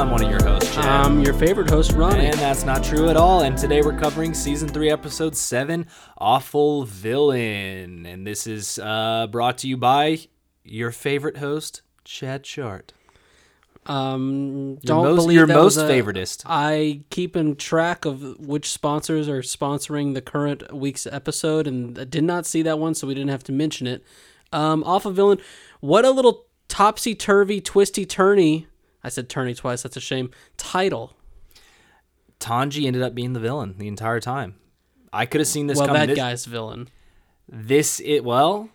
Demon Slayer podcast. I'm one of your hosts. I'm your favorite host, Ronnie. and that's not true at all. And today we're covering season three, episode seven, Awful Villain. And this is uh, brought to you by your favorite host, Chad Chart. Um, Your don't most, believe your that most was a- favoritist. I keep in track of which sponsors are sponsoring the current week's episode, and I did not see that one, so we didn't have to mention it. Um, off of villain, what a little topsy turvy, twisty turny. I said turny twice. That's a shame. Title. Tanji ended up being the villain the entire time. I could have seen this well, coming. that This, guy's villain. this it well,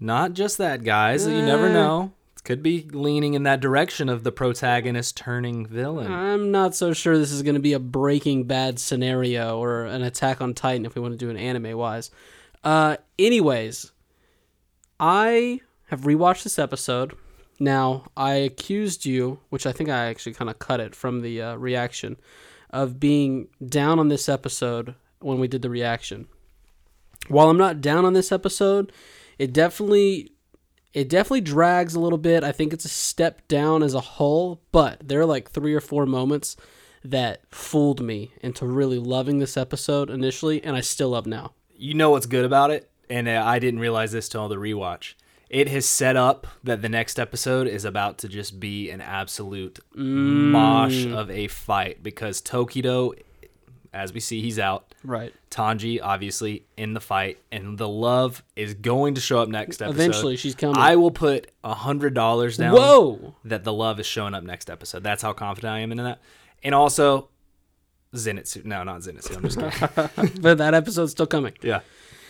not just that, guys. You never Eh. know. It could be leaning in that direction of the protagonist turning villain. I'm not so sure this is going to be a Breaking Bad scenario or an Attack on Titan if we want to do an anime wise. Uh, anyways, I have rewatched this episode. Now, I accused you, which I think I actually kind of cut it from the uh, reaction, of being down on this episode when we did the reaction. While I'm not down on this episode, it definitely it definitely drags a little bit. I think it's a step down as a whole, but there are like three or four moments that fooled me into really loving this episode initially, and I still love now. you know what's good about it, and uh, I didn't realize this till the rewatch. It has set up that the next episode is about to just be an absolute mm. mosh of a fight because Tokito, as we see, he's out. Right. Tanji, obviously, in the fight, and the love is going to show up next episode. Eventually, she's coming. I will put a hundred dollars down. Whoa! That the love is showing up next episode. That's how confident I am in that. And also, Zenitsu. No, not Zenitsu. I'm just kidding. but that episode's still coming. yeah.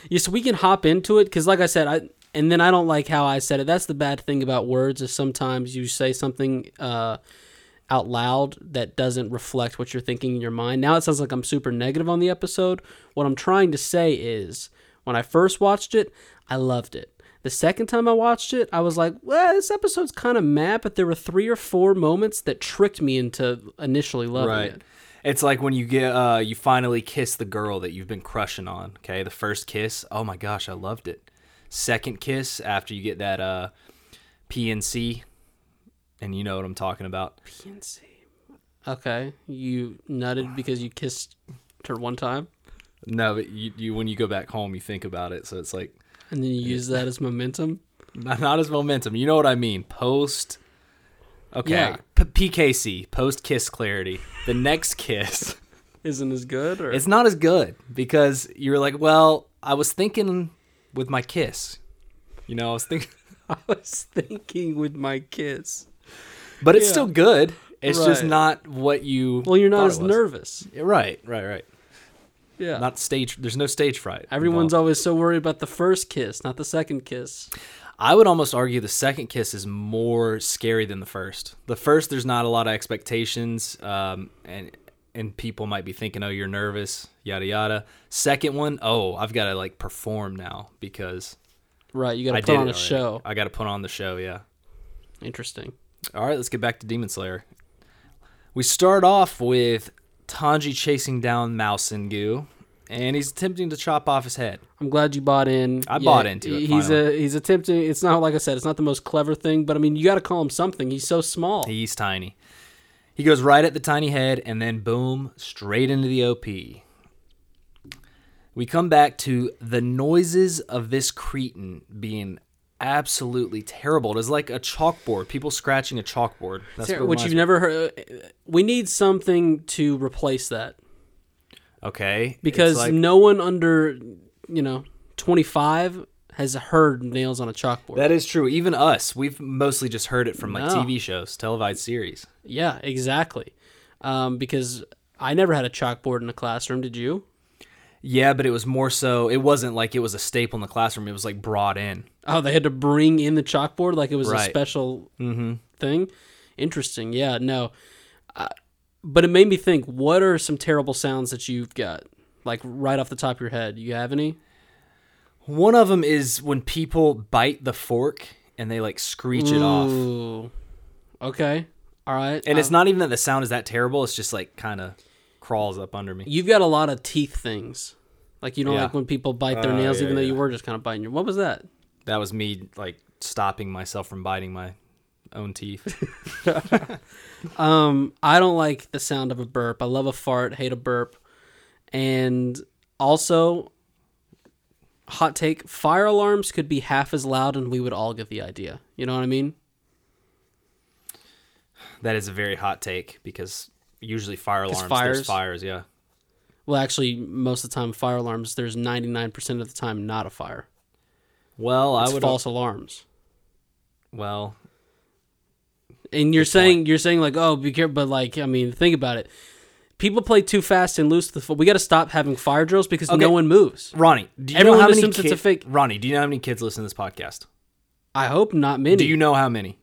Yeah, so we can hop into it because, like I said, I and then I don't like how I said it. That's the bad thing about words is sometimes you say something uh, out loud that doesn't reflect what you're thinking in your mind. Now it sounds like I'm super negative on the episode. What I'm trying to say is, when I first watched it, I loved it. The second time I watched it, I was like, well, this episode's kind of mad, but there were three or four moments that tricked me into initially loving Right. it. It's like when you get uh you finally kiss the girl that you've been crushing on. Okay, the first kiss. Oh my gosh, I loved it. Second kiss after you get that uh PNC, and you know what I'm talking about. PNC. Okay, you nutted because you kissed her one time, No, but you, you when you go back home, you think about it. So it's like and then you use that as momentum. not, not as momentum. You know what I mean? Post. Okay. Yeah. P- PKC post kiss clarity. The next kiss. Isn't as good, or It's not as good because you're like, well, I was thinking with my kiss. You know, I was thinking, I was thinking with my kiss. but it's Yeah. still good. It's just not what you. Well, you're not as nervous. Right, right, right. Yeah. Not stage. There's no stage fright. Everyone's involved. always so worried about the first kiss, not the second kiss. I would almost argue the second kiss is more scary than the first. The first, there's not a lot of expectations, um, and and people might be thinking, oh, you're nervous, yada yada. Second one, oh, I've got to like perform now because Right, you got to put on a show. I got to put on the show. Yeah. Interesting. All right, let's get back to Demon Slayer. We start off with Tanji chasing down Mausengu, and he's attempting to chop off his head. I'm glad you bought in. I bought into it, He's finally. a he's attempting. It's not like I said. It's not the most clever thing, but I mean, you got to call him something. He's so small. He's tiny. He goes right at the tiny head, and then boom, straight into the OP. We come back to the noises of this cretin being absolutely terrible. It's like a chalkboard, people scratching a chalkboard. That's what Which you've me- never heard. We need something to replace that. Okay. because like- no one under you know 25 has heard nails on a chalkboard That is true. Even us, we've mostly just heard it from like No. TV shows, televised series. yeah exactly um, because i never had a chalkboard in a classroom did you Yeah, but it was more so. It wasn't like it was a staple in the classroom. It was like brought in. oh they had to bring in the chalkboard like it was a Right. special thing interesting yeah no uh, but it made me think what are some terrible sounds that you've got like right off the top of your head you have any One of them is when people bite the fork and they like screech it off. Okay all right And it's not even that the sound is that terrible. It's just like kind of crawls up under me. You've got a lot of teeth things. Like you know, Yeah. like when people bite their Oh, nails, yeah, even though you were just kind of biting your. What was that? That was me like stopping myself from biting my own teeth. Um, I don't like the sound of a burp. I love a fart, hate a burp. And also, hot take: fire alarms could be half as loud, and we would all get the idea. You know what I mean? That is a very hot take because usually fire alarms, fires- there's fires, yeah. Well, actually, most of the time, fire alarms. There's 99% of the time not a fire. Well, It's I would false alarms. well, And you're saying you're saying like, oh, be careful, but like, I mean, think about it. People play too fast and loose. The we got to stop having fire drills because Okay. no one moves. Ronnie, do you Everyone know how many assumes it's a fake- Ronnie, do you know how many kids listen to this podcast? I hope not many. Do you know how many?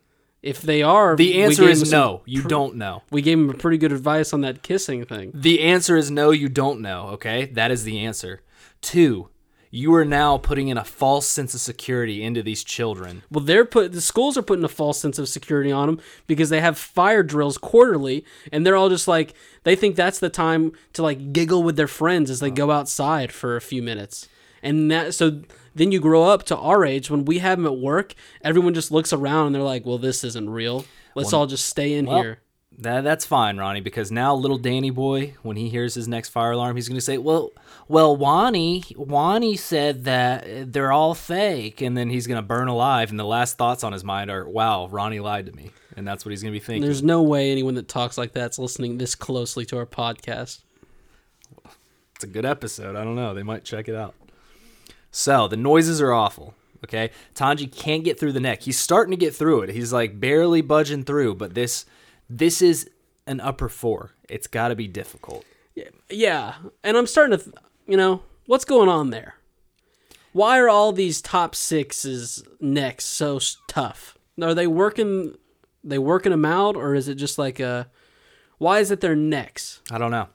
If they are, The answer is no. You pr- don't know. We gave him a pretty good advice on that kissing thing. The answer is no, you don't know, okay? That is the answer. Two, you are now putting in a false sense of security into these children. Well, they're put the schools are putting a false sense of security on them because they have fire drills quarterly, and they're all just like they think that's the time to like giggle with their friends as they go outside for a few minutes, and that so then you grow up to our age when we have them at work, everyone just looks around and they're like, "Well, this isn't real. Let's all just stay in Well, here." That that's fine, Ronnie, because now little Danny boy, when he hears his next fire alarm, he's gonna say, "Well, well, Wani, Wani said that they're all fake," and then he's gonna burn alive. And the last thoughts on his mind are, "Wow, Ronnie lied to me," and that's what he's gonna be thinking. There's no way anyone that talks like that's listening this closely to our podcast. It's a good episode. I don't know. They might check it out. So the noises are awful. Okay, Tanji can't get through the neck. He's starting to get through it. He's like barely budging through, but this this is an upper four. It's got to be difficult. Yeah, and I'm starting to, th- you know, what's going on there? Why are all these top sixes necks so tough? Are they working? They working them out, or is it just like a? Why is it their necks? I don't know.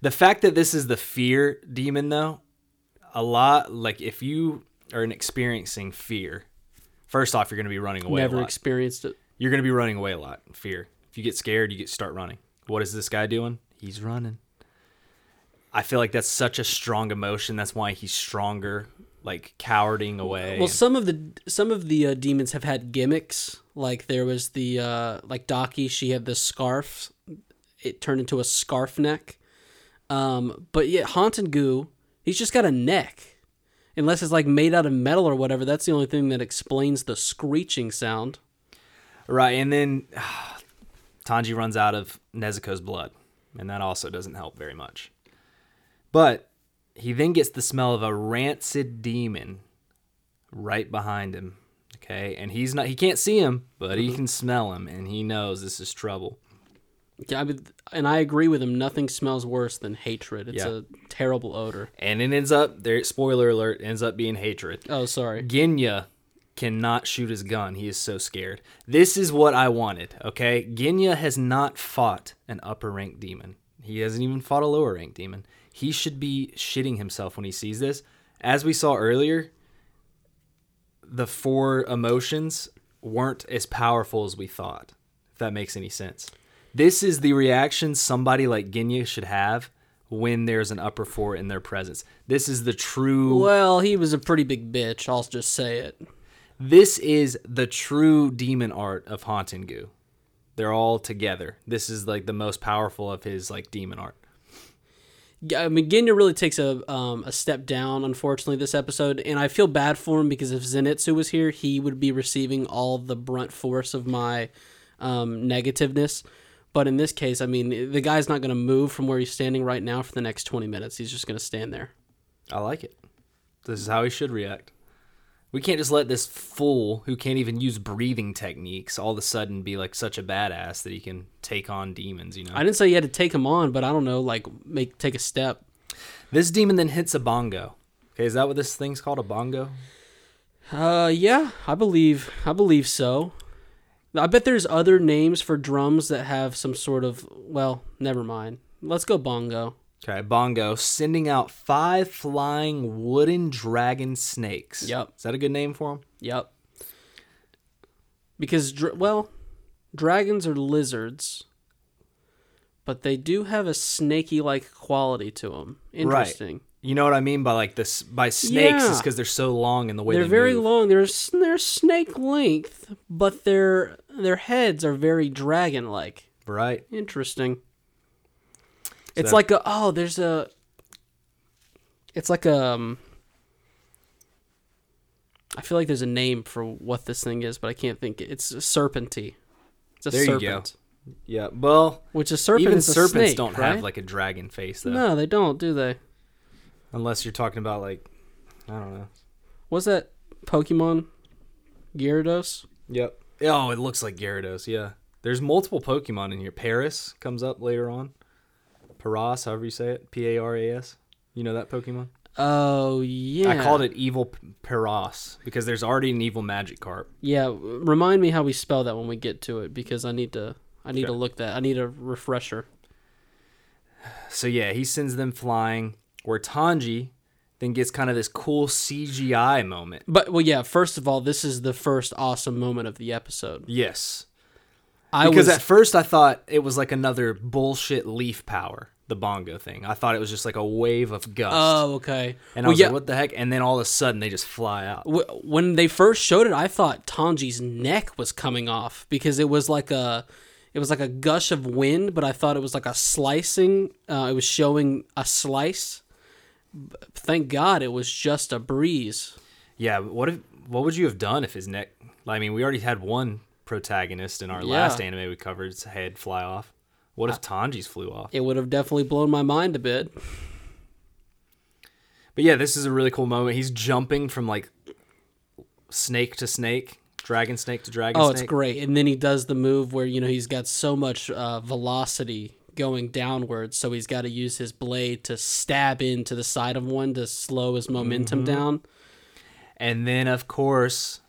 The fact that this is the fear demon, though, a lot like if you are experiencing fear, first off, you're going to be running away. Never a lot. experienced it. you're going to be running away a lot. Fear. If you get scared, you get start running. What is this guy doing? He's running. I feel like that's such a strong emotion. That's why he's stronger, like cowarding away. Well, some of the some of the uh, demons have had gimmicks. Like there was the uh, like Daki, she had the scarf. It turned into a scarf neck. Um, but yet Haunted Goo, he's just got a neck. Unless it's like made out of metal or whatever. That's the only thing that explains the screeching sound. right, and then Tanji runs out of Nezuko's blood, and that also doesn't help very much. But he then gets the smell of a rancid demon right behind him. Okay, and he's not—he can't see him, but he mm-hmm. can smell him, and he knows this is trouble. Yeah, I mean, and I agree with him. Nothing smells worse than hatred. It's Yeah. a terrible odor. And it ends up there. Spoiler alert: ends up being hatred. Oh, sorry. Genya cannot shoot his gun. He is so scared. This is what I wanted, okay? Genya has not fought an upper rank demon. He hasn't even fought a lower rank demon. He should be shitting himself when he sees this. As we saw earlier, the four emotions weren't as powerful as we thought, if that makes any sense. This is the reaction somebody like Genya should have when there's an upper four in their presence. This is the true Well, he was a pretty big bitch. I'll just say it. this is the true demon art of Hauntengu. They're all together. This is like the most powerful of his like demon art. Yeah, I mean, Genya really takes a um, a step down, unfortunately, this episode, and I feel bad for him because if Zenitsu was here, he would be receiving all the brunt force of my um, negativeness. But in this case, I mean, the guy's not going to move from where he's standing right now for the next twenty minutes. He's just going to stand there. I like it. This is how he should react. We can't just let this fool who can't even use breathing techniques all of a sudden be like such a badass that he can take on demons, you know. I didn't say you had to take him on, but I don't know, like make take a step. this demon then hits a bongo. Okay, is that what this thing's called? A bongo? Uh, yeah, I believe I believe so. I bet there's other names for drums that have some sort of. Well, never mind. Let's go bongo. Okay, bongo sending out five flying wooden dragon snakes. Yep. Is that a good name for them? Yep. Because dr- well, dragons are lizards, but they do have a snaky-like quality to them. Interesting. You know what I mean by like this by snakes is because they're so long in the way They're they very move. long. They're they're snake length, but their their heads are very dragon-like. Right. Interesting. It's that- like a oh, there's a. It's like a. Um, I feel like there's a name for what this thing is, but I can't think. It's a serpenty. It's a There you go. serpent. Yeah. Well, Which a serpent even serpents snake, don't right? have like a dragon face though. No, they don't, do they? Unless you're talking about like, I don't know. Was that Pokemon Gyarados? Yep. Oh, it looks like Gyarados. Yeah. There's multiple Pokemon in here. Paris comes up later on. Paras, however you say it. P A R A S. You know that Pokemon? Oh yeah. I called it Evil Paras because there's already an Evil Magikarp. Yeah, remind me how we spell that when we get to it because I need to. I need to look that. I need a refresher. So yeah, he sends them flying. Where Tanji then gets kind of this cool CGI moment. But well, yeah. First of all, this is the first awesome moment of the episode. Yes. I Because was at first I thought it was like another bullshit leaf power, the bongo thing. I thought it was just like a wave of gust. Oh, okay. and I well, was yeah. like, what the heck? And then all of a sudden they just fly out. when they first showed it, I thought Tanji's neck was coming off because it was like a, it was like a gush of wind, but I thought it was like a slicing. Uh, it was showing a slice. Thank God it was just a breeze. Yeah, what if what would you have done if his neck I mean, we already had one protagonist in our Yeah. last anime we covered, his head fly off. What if Tanji's flew off? It would have definitely blown my mind a bit. But yeah, this is a really cool moment. He's jumping from like snake to snake, dragon snake to dragon Oh, snake. it's great. And then he does the move where, you know, he's got so much uh, velocity going downwards, so he's got to use his blade to stab into the side of one to slow his momentum Mm-hmm. down. And then of course,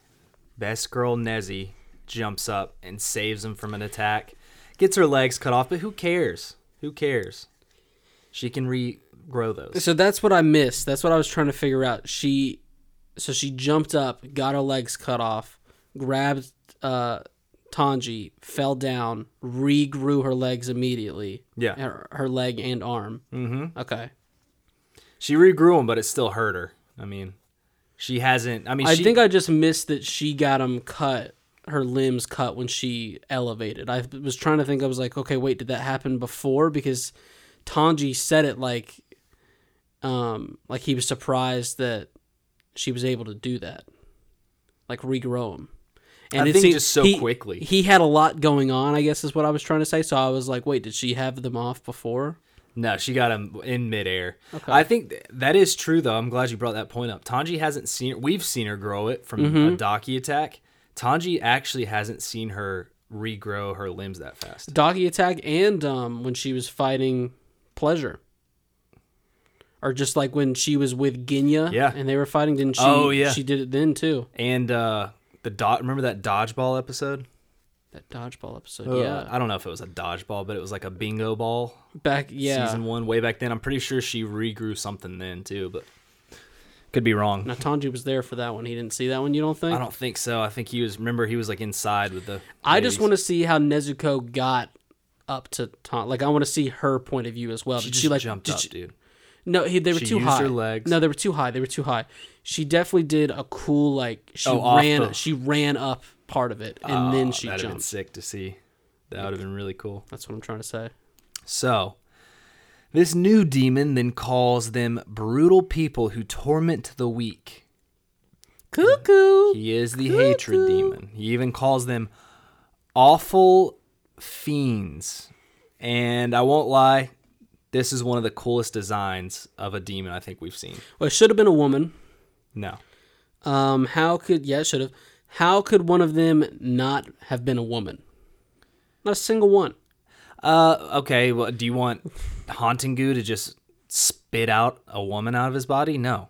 best girl Nezzy jumps up and saves him from an attack. Gets her legs cut off, but who cares? Who cares? She can regrow those. So that's what I missed. That's what I was trying to figure out. She, so she jumped up, got her legs cut off, grabbed uh, Tanji, fell down, regrew her legs immediately. Yeah. Her, her leg and arm. Mm-hmm. Okay. She regrew him, but it still hurt her. I mean, she hasn't. I mean, I she, think I just missed that she got him cut, her limbs cut when she elevated. I was trying to think. I was like, okay, wait, did that happen before? Because Tanji said it like, um, like he was surprised that she was able to do that, like regrow him. I it think seemed- just so he- quickly. He had a lot going on. I guess is what I was trying to say. So I was like, wait, did she have them off before? No, she got him in midair. Okay. I think th- that is true, though. I'm glad you brought that point up. Tanji hasn't seen. We've seen her grow it from Mm-hmm. a Daki attack. Tanji actually hasn't seen her regrow her limbs that fast. Doggy attack and um, when she was fighting pleasure. Or just like when she was with Genya Yeah. and they were fighting, didn't she? Oh, yeah. She did it then too. And uh, the dot. Remember that dodgeball episode? That dodgeball episode. Uh, yeah. I don't know if it was a dodgeball, but it was like a bingo ball. Back yeah. Season one, way back then. I'm pretty sure she regrew something then too, but could be wrong. Now Tanji was there for that one. He didn't see that one, you don't think? I don't think so. I think he was. Remember, he was like inside with the. I just want to see how Nezuko got up to Tan. Like I want to see her point of view as well. She Did just she like jumped up, she- dude. No, he, they were She too used high. her legs. No, they were too high. They were too high. She definitely did a cool like she Oh, off ran the- she ran up part of it and ah, then Oh, she that'd have been jumped. sick to see. That would have been really cool. That's what I'm trying to say. So, this new demon then calls them brutal people who torment the weak. Cuckoo. He is the hatred demon. He even calls them awful fiends. And I won't lie, this is one of the coolest designs of a demon I think we've seen. Well, it should have been a woman. No. Um, how could yeah, it should have. How could one of them not have been a woman? Not a single one. Uh, okay. Well, do you want Haunting Goo to just spit out a woman out of his body? No.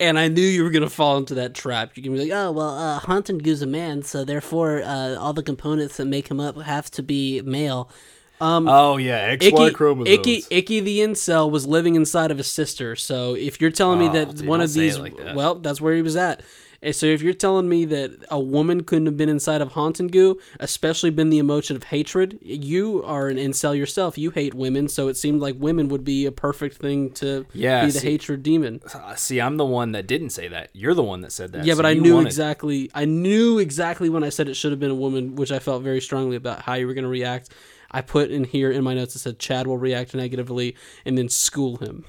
And I knew you were gonna fall into that trap. You can be like, oh well, uh, Haunted Goo's a man, so therefore uh, all the components that make him up have to be male. Um, Oh yeah, XY Icky, chromosomes. Icky, Icky the incel was living inside of his sister. So if you're telling me Oh, that dude, one of these, like that. well, that's where he was at. And so if you're telling me that a woman couldn't have been inside of Hauntengu, especially been the emotion of hatred, you are an incel yourself. You hate women, so it seemed like women would be a perfect thing to Yeah, be the see- hatred demon. Uh, See, I'm the one that didn't say that. You're the one that said that. Yeah, so but I knew wanted- exactly. I knew exactly when I said it should have been a woman, which I felt very strongly about how you were going to react. I put in here in my notes it said Chad will react negatively and then school him.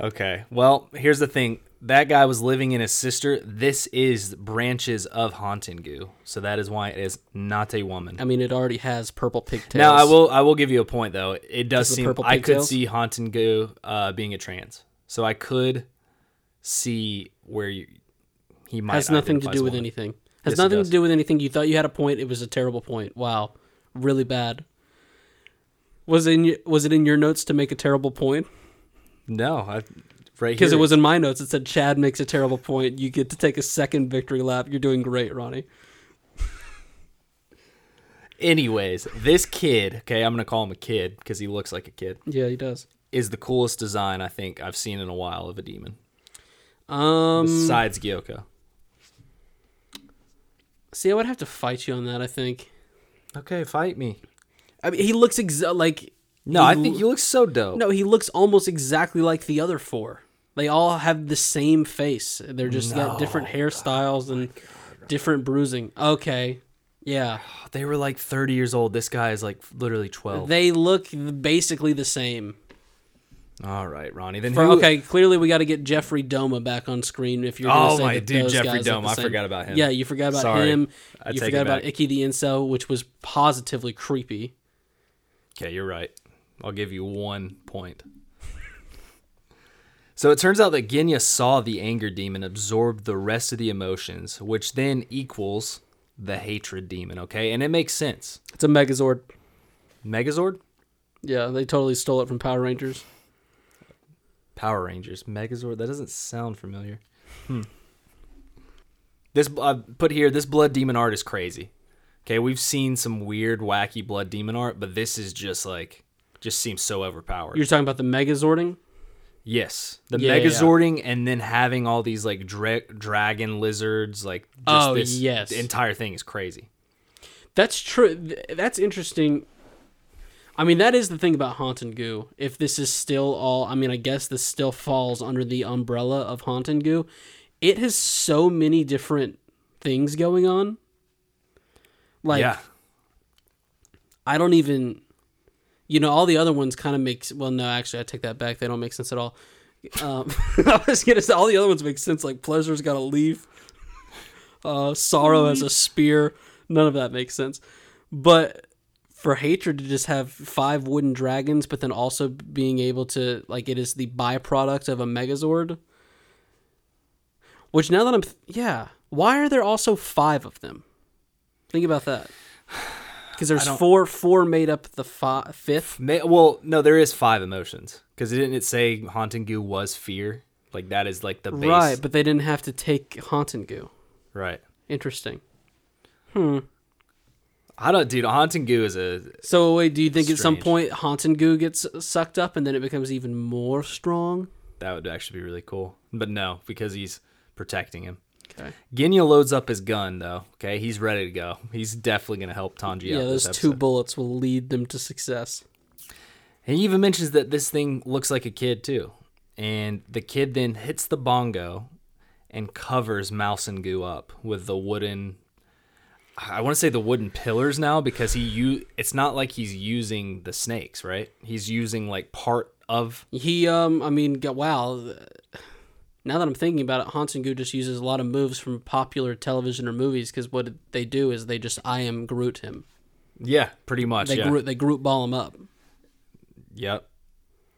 Okay. Well, here's the thing. That guy was living in his sister. This is branches of Hauntingu, so that is why it is not a woman. I mean, it already has purple pigtails. Now, I will I will give you a point though. It does Just seem purple I could see Hauntingu uh, being a trans, so I could see where you he might has nothing to do with anything. Has Yes, nothing to do with anything. You thought you had a point. It was a terrible point. Wow, really bad. Was in was it in your notes to make a terrible point? No, I right because it was in my notes. It said Chad makes a terrible point. You get to take a second victory lap. You're doing great, Ronnie. Anyways, this kid, okay, I'm gonna call him a kid because he looks like a kid, Yeah, he does. is the coolest design I think I've seen in a while of a demon. Um, Besides Gyokko. see, I would have to fight you on that. I think. Okay, fight me. I mean, he looks exa- like No, he I think l- you look so dope. No, he looks almost exactly like the other four. They all have the same face. They're just got different oh hairstyles and different bruising. Okay. Yeah. Oh, they were like 30 years old. This guy is like literally 12. They look basically the same. All right, Ronnie. Then For- who? okay, clearly we got to get Jeffrey Doma back on screen if you're Oh going to say my that dude, those Jeffrey guys Doma. I forgot about him. Yeah, you forgot about Sorry. him. I you forgot about. Icky the Incel, which was positively creepy. Okay, you're right. I'll give you one point. so it turns out that Genya saw the anger demon absorb the rest of the emotions, which then equals the hatred demon. Okay, and it makes sense. It's a Megazord. Megazord, Yeah, they totally stole it from Power Rangers. Power Rangers, Megazord. That doesn't sound familiar. Hmm. This uh, put here. This blood demon art is crazy. Okay, we've seen some weird, wacky blood demon art, but this is just like, just seems so overpowered. You're talking about the Megazording? Yes, the Yeah, yeah, yeah. Megazording, and then having all these like dra- dragon lizards, like just Oh, this, yes. the entire thing is crazy. That's true. That's interesting. I mean, that is the thing about Haunt and Goo. If this is still all, I mean, I guess this still falls under the umbrella of Haunt and Goo. It has so many different things going on. Like, yeah, I don't even, you know, all the other ones kind of makes. Well, no, actually, I take that back. They don't make sense at all. Um, I was gonna say all the other ones make sense. Like pleasure's got a leaf, uh, sorrow has a spear. None of that makes sense. But for hatred to just have five wooden dragons, but then also being able to like it is the byproduct of a Megazord. Which now that I'm yeah, why are there also five of them? Think about that. Because there's four, four made up the fi- fifth. Ma- well, no, there is five emotions because didn't it say haunting goo was fear? Like that is like the base, Right, but they didn't have to take Haunt and Goo. right. Interesting. Hmm. I don't, dude. Haunting goo is a So wait, do you think at some point Haunt and Goo gets sucked up and then it becomes even more strong? that would actually be really cool, but no, because he's protecting him. Okay. Genya loads up his gun though. Okay, he's ready to go. He's definitely gonna help Tanji Yeah, out. those this two bullets will lead them to success. And he even mentions that this thing looks like a kid too. And the kid then hits the bongo and covers Mouse and Goo up with the wooden I want to say the wooden pillars now because he u- it's not like he's using the snakes, right? He's using like part of He, um, I mean, wow. Now that I'm thinking about it, Haunt and Goo just uses a lot of moves from popular television or movies because what they do is they just I am Groot him. Yeah, pretty much. They yeah. Groot, they Groot ball him up. Yep.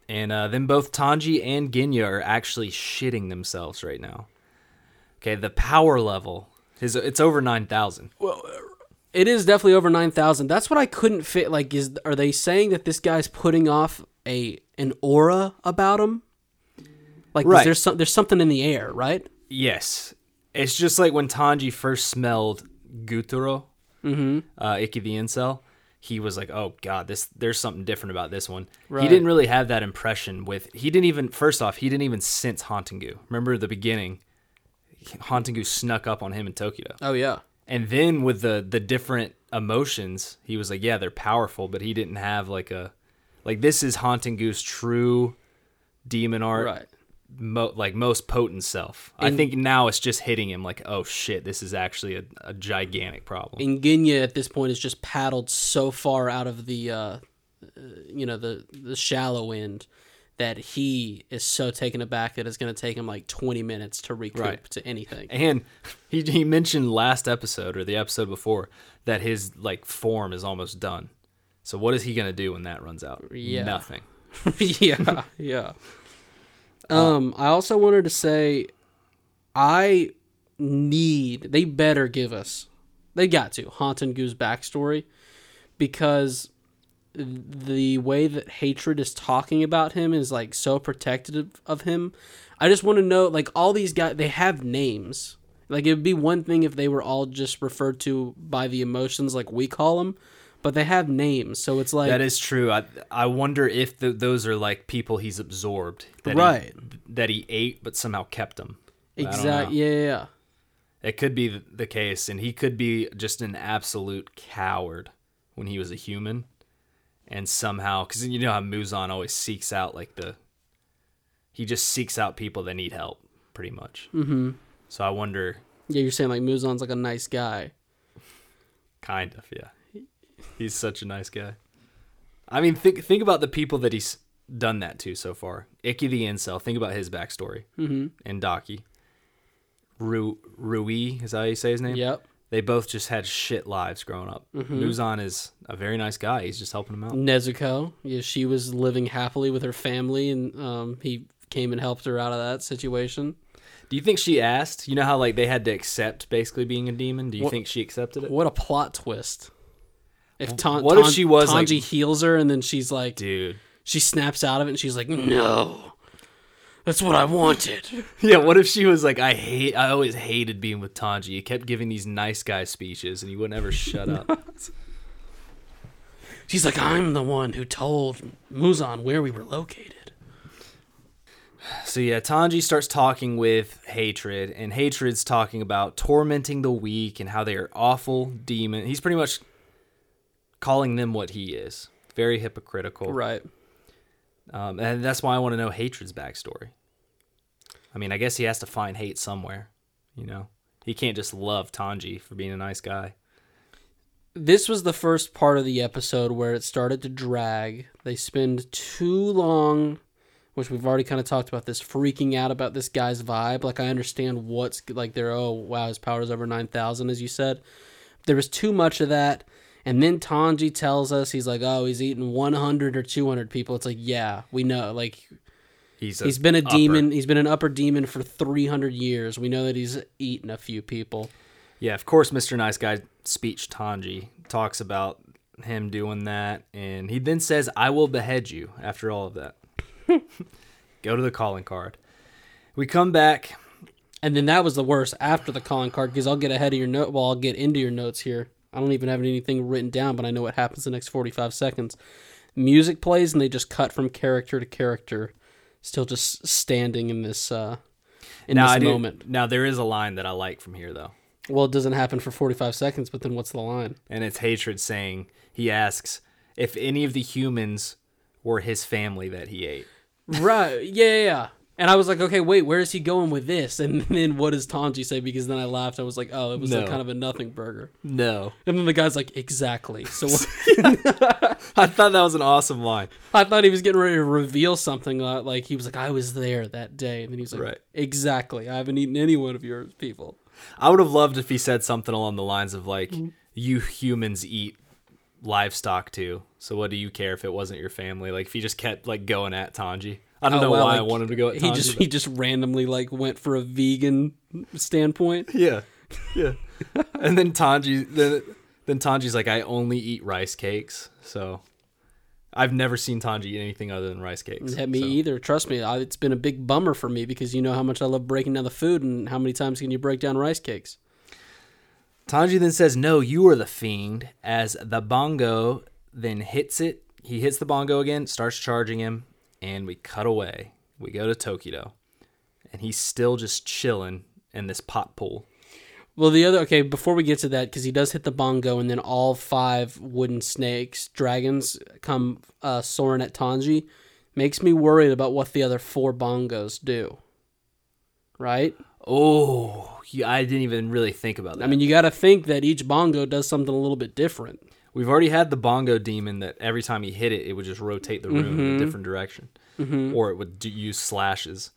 And uh, then both Tanji and Genya are actually shitting themselves right now. Okay, the power level is it's over 9,000. Well, It is definitely over nine thousand. That's what I couldn't fit. Like, is are they saying that this guy's putting off a an aura about him? Like, Right. there's some there's something in the air, right? Yes. It's just like when Tanji first smelled Gyutaro, mm-hmm. uh, Ikki the Incel, he was like, oh god, this there's something different about this one. Right. He didn't really have that impression with, he didn't even, first off, he didn't even sense Haunting Goo. Remember the beginning, Haunting Goose snuck up on him in Tokyo. Oh yeah. And then with the the different emotions, he was like, yeah, they're powerful, but he didn't have like a like this is Haunting Goose true demon art Right. Mo- like most potent self. I think now it's just hitting him like, oh shit, this is actually a, a gigantic problem. And Genya at this point is just paddled so far out of the, uh, uh, you know, the the shallow end that he is so taken aback that it's going to take him like 20 minutes to recoup Right. to anything. And he he mentioned last episode or the episode before that his like form is almost done. So what is he gonna do when that runs out? Yeah. Nothing. yeah, yeah. Um, I also wanted to say, I need. They better give us. They got to Haunted Goose backstory, because the way that hatred is talking about him is like so protective of him. I just want to know, like all these guys, they have names. Like it'd be one thing if they were all just referred to by the emotions, like we call them, but they have names. So it's like That is true. I I wonder if th those are like people he's absorbed, that Right. He, that he ate, but somehow kept them. exactly, yeah, yeah, yeah. It could be the case, and he could be just an absolute coward when he was a human, and somehow, because you know how Muzan always seeks out like the, he just seeks out people that need help, pretty much. Mm-hmm. So I wonder, Yeah, you're saying like Muzan's like a nice guy. kind of, yeah, he's such a nice guy. I mean, think think about the people that he's done that to so far. Icky the incel. Think about his backstory, mm-hmm. and Daki. Ru Rui is that how you say his name? Yep. They both just had shit lives growing up. Muzan is a very nice guy. He's just helping him out. Nezuko, yeah, she was living happily with her family, and um, he came and helped her out of that situation. Do you think she asked? You know how like they had to accept basically being a demon. Do you What- think she accepted it? What a plot twist! If Tan- What if she was, like- Tanji heals her, and then she's like, Dude. she snaps out of it, and she's like, mm. "No, that's what I wanted." Yeah, what if she was like, I hate I always hated being with Tanji. He kept giving these nice guy speeches and he wouldn't ever shut up. She's like, "I'm the one who told Muzan where we were located." So yeah, Tanji starts talking with Hatred, and Hatred's talking about tormenting the weak and how they are awful demon. He's pretty much calling them what he is. Very hypocritical. Right. Um, and that's why I want to know Hatred's backstory. I mean, I guess he has to find hate somewhere. You know, he can't just love Tanji for being a nice guy. this was the first part of the episode where it started to drag. They spend too long, which we've already kind of talked about this, freaking out about this guy's vibe. Like I understand what's like they're oh wow his power is over nine thousand as you said. There was too much of that. And then Tanji tells us he's like, oh, he's eaten 100 or 200 people. It's like, yeah, we know. Like, He's he's been a upper. demon. He's been an upper demon for 300 years. We know that he's eaten a few people. Yeah, of course, Mr. Nice Guy speech Tanji talks about him doing that, and he then says, "I will behead you." After all of that, go to the calling card. We come back. And then that was the worst after the calling card because I'll get ahead of your note. Well, I'll get into your notes here. I don't even have anything written down, but I know what happens the next 45 seconds. Music plays and they just cut from character to character, still just standing in this uh, in now, this I do- moment. now there is a line that I like from here though, Well, it doesn't happen for 45 seconds, but then what's the line? and it's hatred saying he asks if any of the humans were his family that he ate. right. Yeah, yeah. And I was like, okay, wait, where is he going with this? And then what does Tanji say? Because then I laughed. I was like, oh, it was like kind of a nothing burger. No, And then the guy's like, exactly. So I thought that was an awesome line. I thought he was getting ready to reveal something. Uh, like he was like, I was there that day. And then he was like, Right. exactly. I haven't eaten any one of your people. I would have loved if he said something along the lines of like, "You humans eat livestock too, so what do you care if it wasn't your family?" Like if he just kept like going at Tanji. I don't Oh, know well, why I like, wanted to go at Tanji. He just but- he just randomly like went for a vegan standpoint. yeah, yeah. and then Tanji then then Tanji's like, "I only eat rice cakes," so I've never seen Tanji eat anything other than rice cakes. Yeah, me so. either. Trust me, I, it's been a big bummer for me because you know how much I love breaking down the food and how many times can you break down rice cakes? Tanji then says, No, you are the fiend, as the bongo then hits it. He hits the bongo again, starts charging him, and we cut away. We go to Tokito. And he's still just chilling in this pot pool. Well, the other okay before we get to that because he does hit the bongo and then all five wooden snakes, dragons come uh, soaring at Tanji, makes me worried about what the other four bongos do. Right? Oh, yeah, I didn't even really think about that. I mean, you got to think that each bongo does something a little bit different. We've already had the bongo demon that every time he hit it, it would just rotate the room in a different direction, or it would do, use slashes.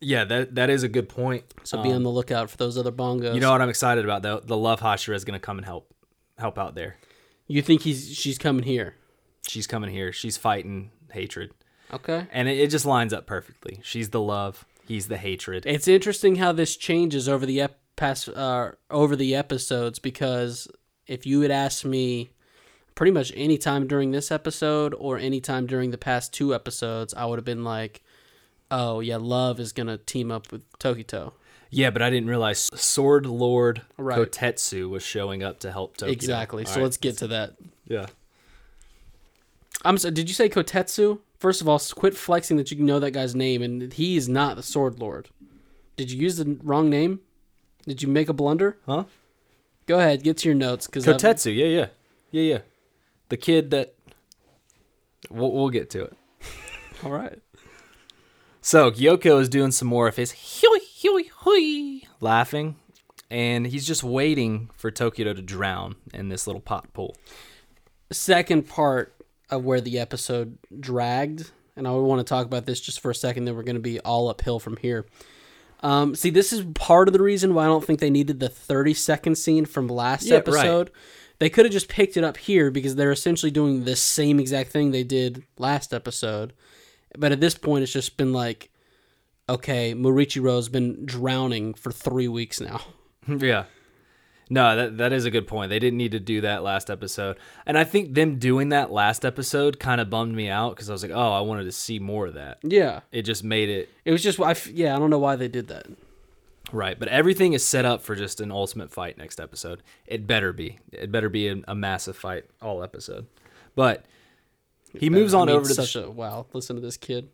Yeah, that that is a good point. So be on the lookout for those other bongos. Um, You know what I'm excited about though? The love Hashira is going to come and help help out there. you think he's she's coming here? She's coming here. She's fighting hatred, Okay. and it, it just lines up perfectly. She's the love. He's the hatred. It's interesting how this changes over the ep- past uh, over the episodes because if you had asked me pretty much any time during this episode or any time during the past two episodes, I would have been like, "Oh yeah, Love is gonna team up with Tokito." Yeah, but I didn't realize Sword Lord Right. Kotetsu was showing up to help Tokito. Exactly. All so right. let's get to that. yeah. I'm so. Did you say Kotetsu? First of all, quit flexing that you know that guy's name, and he is not the Sword Lord. Did you use the wrong name? Did you make a blunder? Huh? Go ahead, get to your notes because Kotetsu. Yeah, yeah, yeah, yeah. The kid that. We'll, we'll get to it. All right. So Gyokko is doing some more of his hui hui hui laughing, and he's just waiting for Tokito to drown in this little pot pool. second part of where the episode dragged, and I want to talk about this just for a second. Then we're going to be all uphill from here. Um, see, this is part of the reason why I don't think they needed the 30 second scene from last Yeah, right. episode. They could have just picked it up here because they're essentially doing the same exact thing they did last episode. But at this point, it's just been like, okay, Muichiro's been drowning for three weeks now. yeah. No, that that is a good point. They didn't need to do that last episode. And I think them doing that last episode kind of bummed me out because I was like, oh, I wanted to see more of that. Yeah, It just made it it was just I f- yeah I don't know why they did that. right. But everything is set up for just an ultimate fight next episode. It better be. It better be a, a massive fight all episode. But he moves I on mean, over to the. such Sh- a wow. Listen to this kid.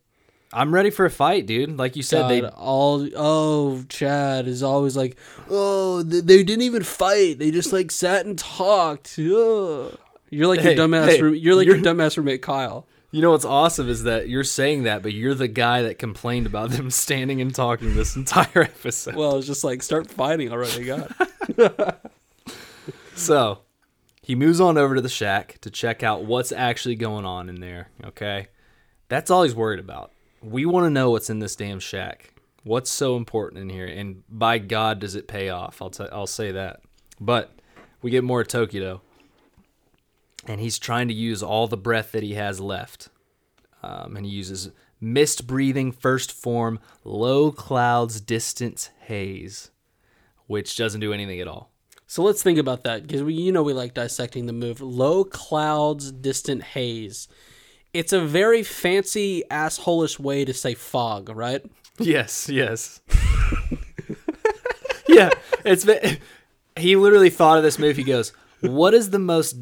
I'm ready for a fight, dude. Like you said, God, they all oh Chad is always like oh they, they didn't even fight they just like sat and talked. Ugh." You're like Hey, your dumbass. hey, room, you're like you're- your dumbass roommate Kyle. You know what's awesome is that you're saying that, but you're the guy that complained about them standing and talking this entire episode. Well, it's just like start fighting already. God. So he moves on over to the shack to check out what's actually going on in there. Okay. That's all he's worried about. We want to know what's in this damn shack. What's so important in here? And by God, does it pay off? I'll, t- I'll say that. But we get more Tokito. And he's trying to use all the breath that he has left. Um, and he uses mist breathing first form, low clouds, distance haze, which doesn't do anything at all. so let's think about that because we you know we like dissecting the move. Low clouds, distant haze. It's a very fancy assholish way to say fog, right? Yes, yes. yeah, it's been, he literally thought of this move. He goes, "What is the most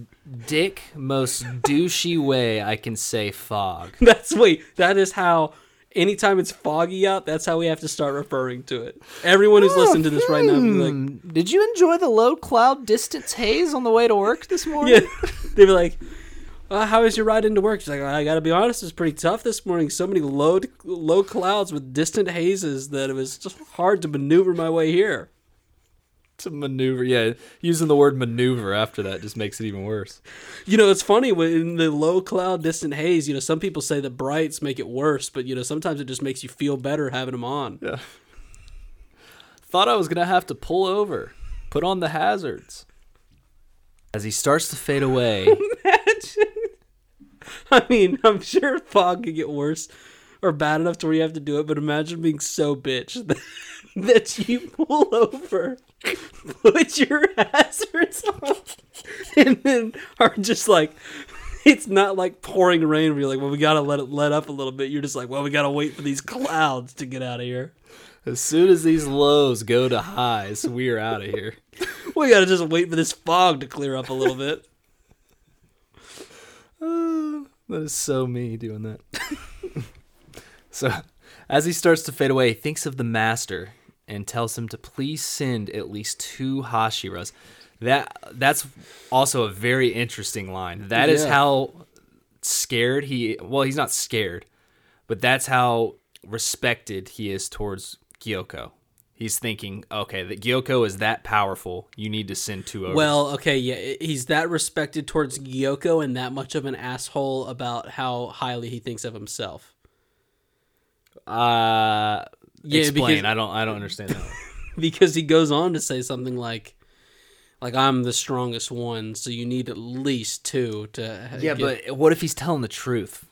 dick, most douchey way I can say fog?" That's wait. That is how. Anytime it's foggy out, that's how we have to start referring to it. Everyone who's listening to this right now, be like, Hmm, Did you enjoy the low cloud distance haze on the way to work this morning? yeah, they'd be like, uh, "How was your ride into work?" She's like, "I gotta be honest, it's pretty tough this morning. So many low low clouds with distant hazes that it was just hard to maneuver my way here." to maneuver, yeah, using the word maneuver after that just makes it even worse. You know, it's funny when the low cloud, distant haze. You know, some people say that brights make it worse, but you know, sometimes it just makes you feel better having them on. Yeah. Thought I was gonna have to pull over, put on the hazards. As he starts to fade away, I mean, I'm sure fog could get worse or bad enough to where you have to do it, but imagine being so bitch that, that you pull over, put your hazards on, and then are just like, it's not like pouring rain where you're like, well, we gotta let it let up a little bit. You're just like, well, we gotta wait for these clouds to get out of here. as soon as these lows go to highs, we are out of here. We gotta just wait for this fog to clear up a little bit. That is so me doing that. so, as he starts to fade away, he thinks of the master and tells him to please send at least two Hashiras. That that's also a very interesting line. That is Yeah. how scared he well, he's not scared, but that's how respected he is towards Gyokko. He's thinking, okay, that Gyokko is that powerful. You need to send two over. Well, okay, yeah, he's that respected towards Gyokko and that much of an asshole about how highly he thinks of himself. uh Yeah, explain. because- I don't I don't understand that. because he goes on to say something like like I'm the strongest one, so you need at least two to yeah, get- but what if he's telling the truth?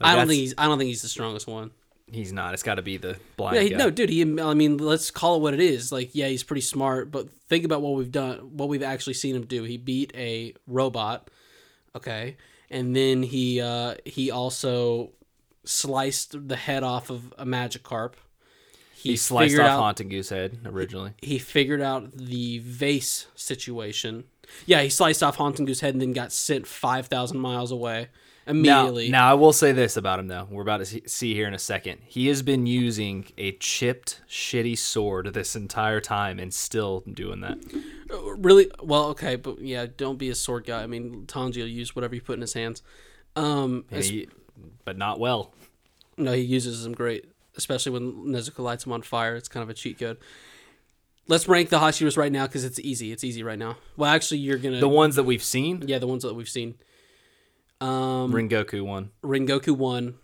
Like, I don't that's- think he's I don't think he's the strongest one. He's not. It's got to be the blind Yeah, he, guy. no, dude. He, I mean, let's call it what it is. Like, yeah, he's pretty smart, but think about what we've done, what we've actually seen him do. He beat a robot, okay, and then he uh, he also sliced the head off of a Magikarp. he sliced off out- Hantengu's head originally. he figured out the vase situation. Yeah, he sliced off Hantengu's head and then got sent five thousand miles away immediately. now I will say this about him though. We're about to see, here in a second. He has been using a chipped, shitty sword this entire time and still doing that. really well, okay, but yeah, don't be a sword guy. I mean, Tanji will use whatever you put in his hands. Um, he- but not well. No, he uses them great, especially when Nezuko lights him on fire. It's kind of a cheat code. Let's rank the Hashiras right now because it's easy. It's easy right now. Well, actually, you're gonna The ones that we've seen, yeah, the ones that we've seen. Um, Rengoku one. Rengoku one,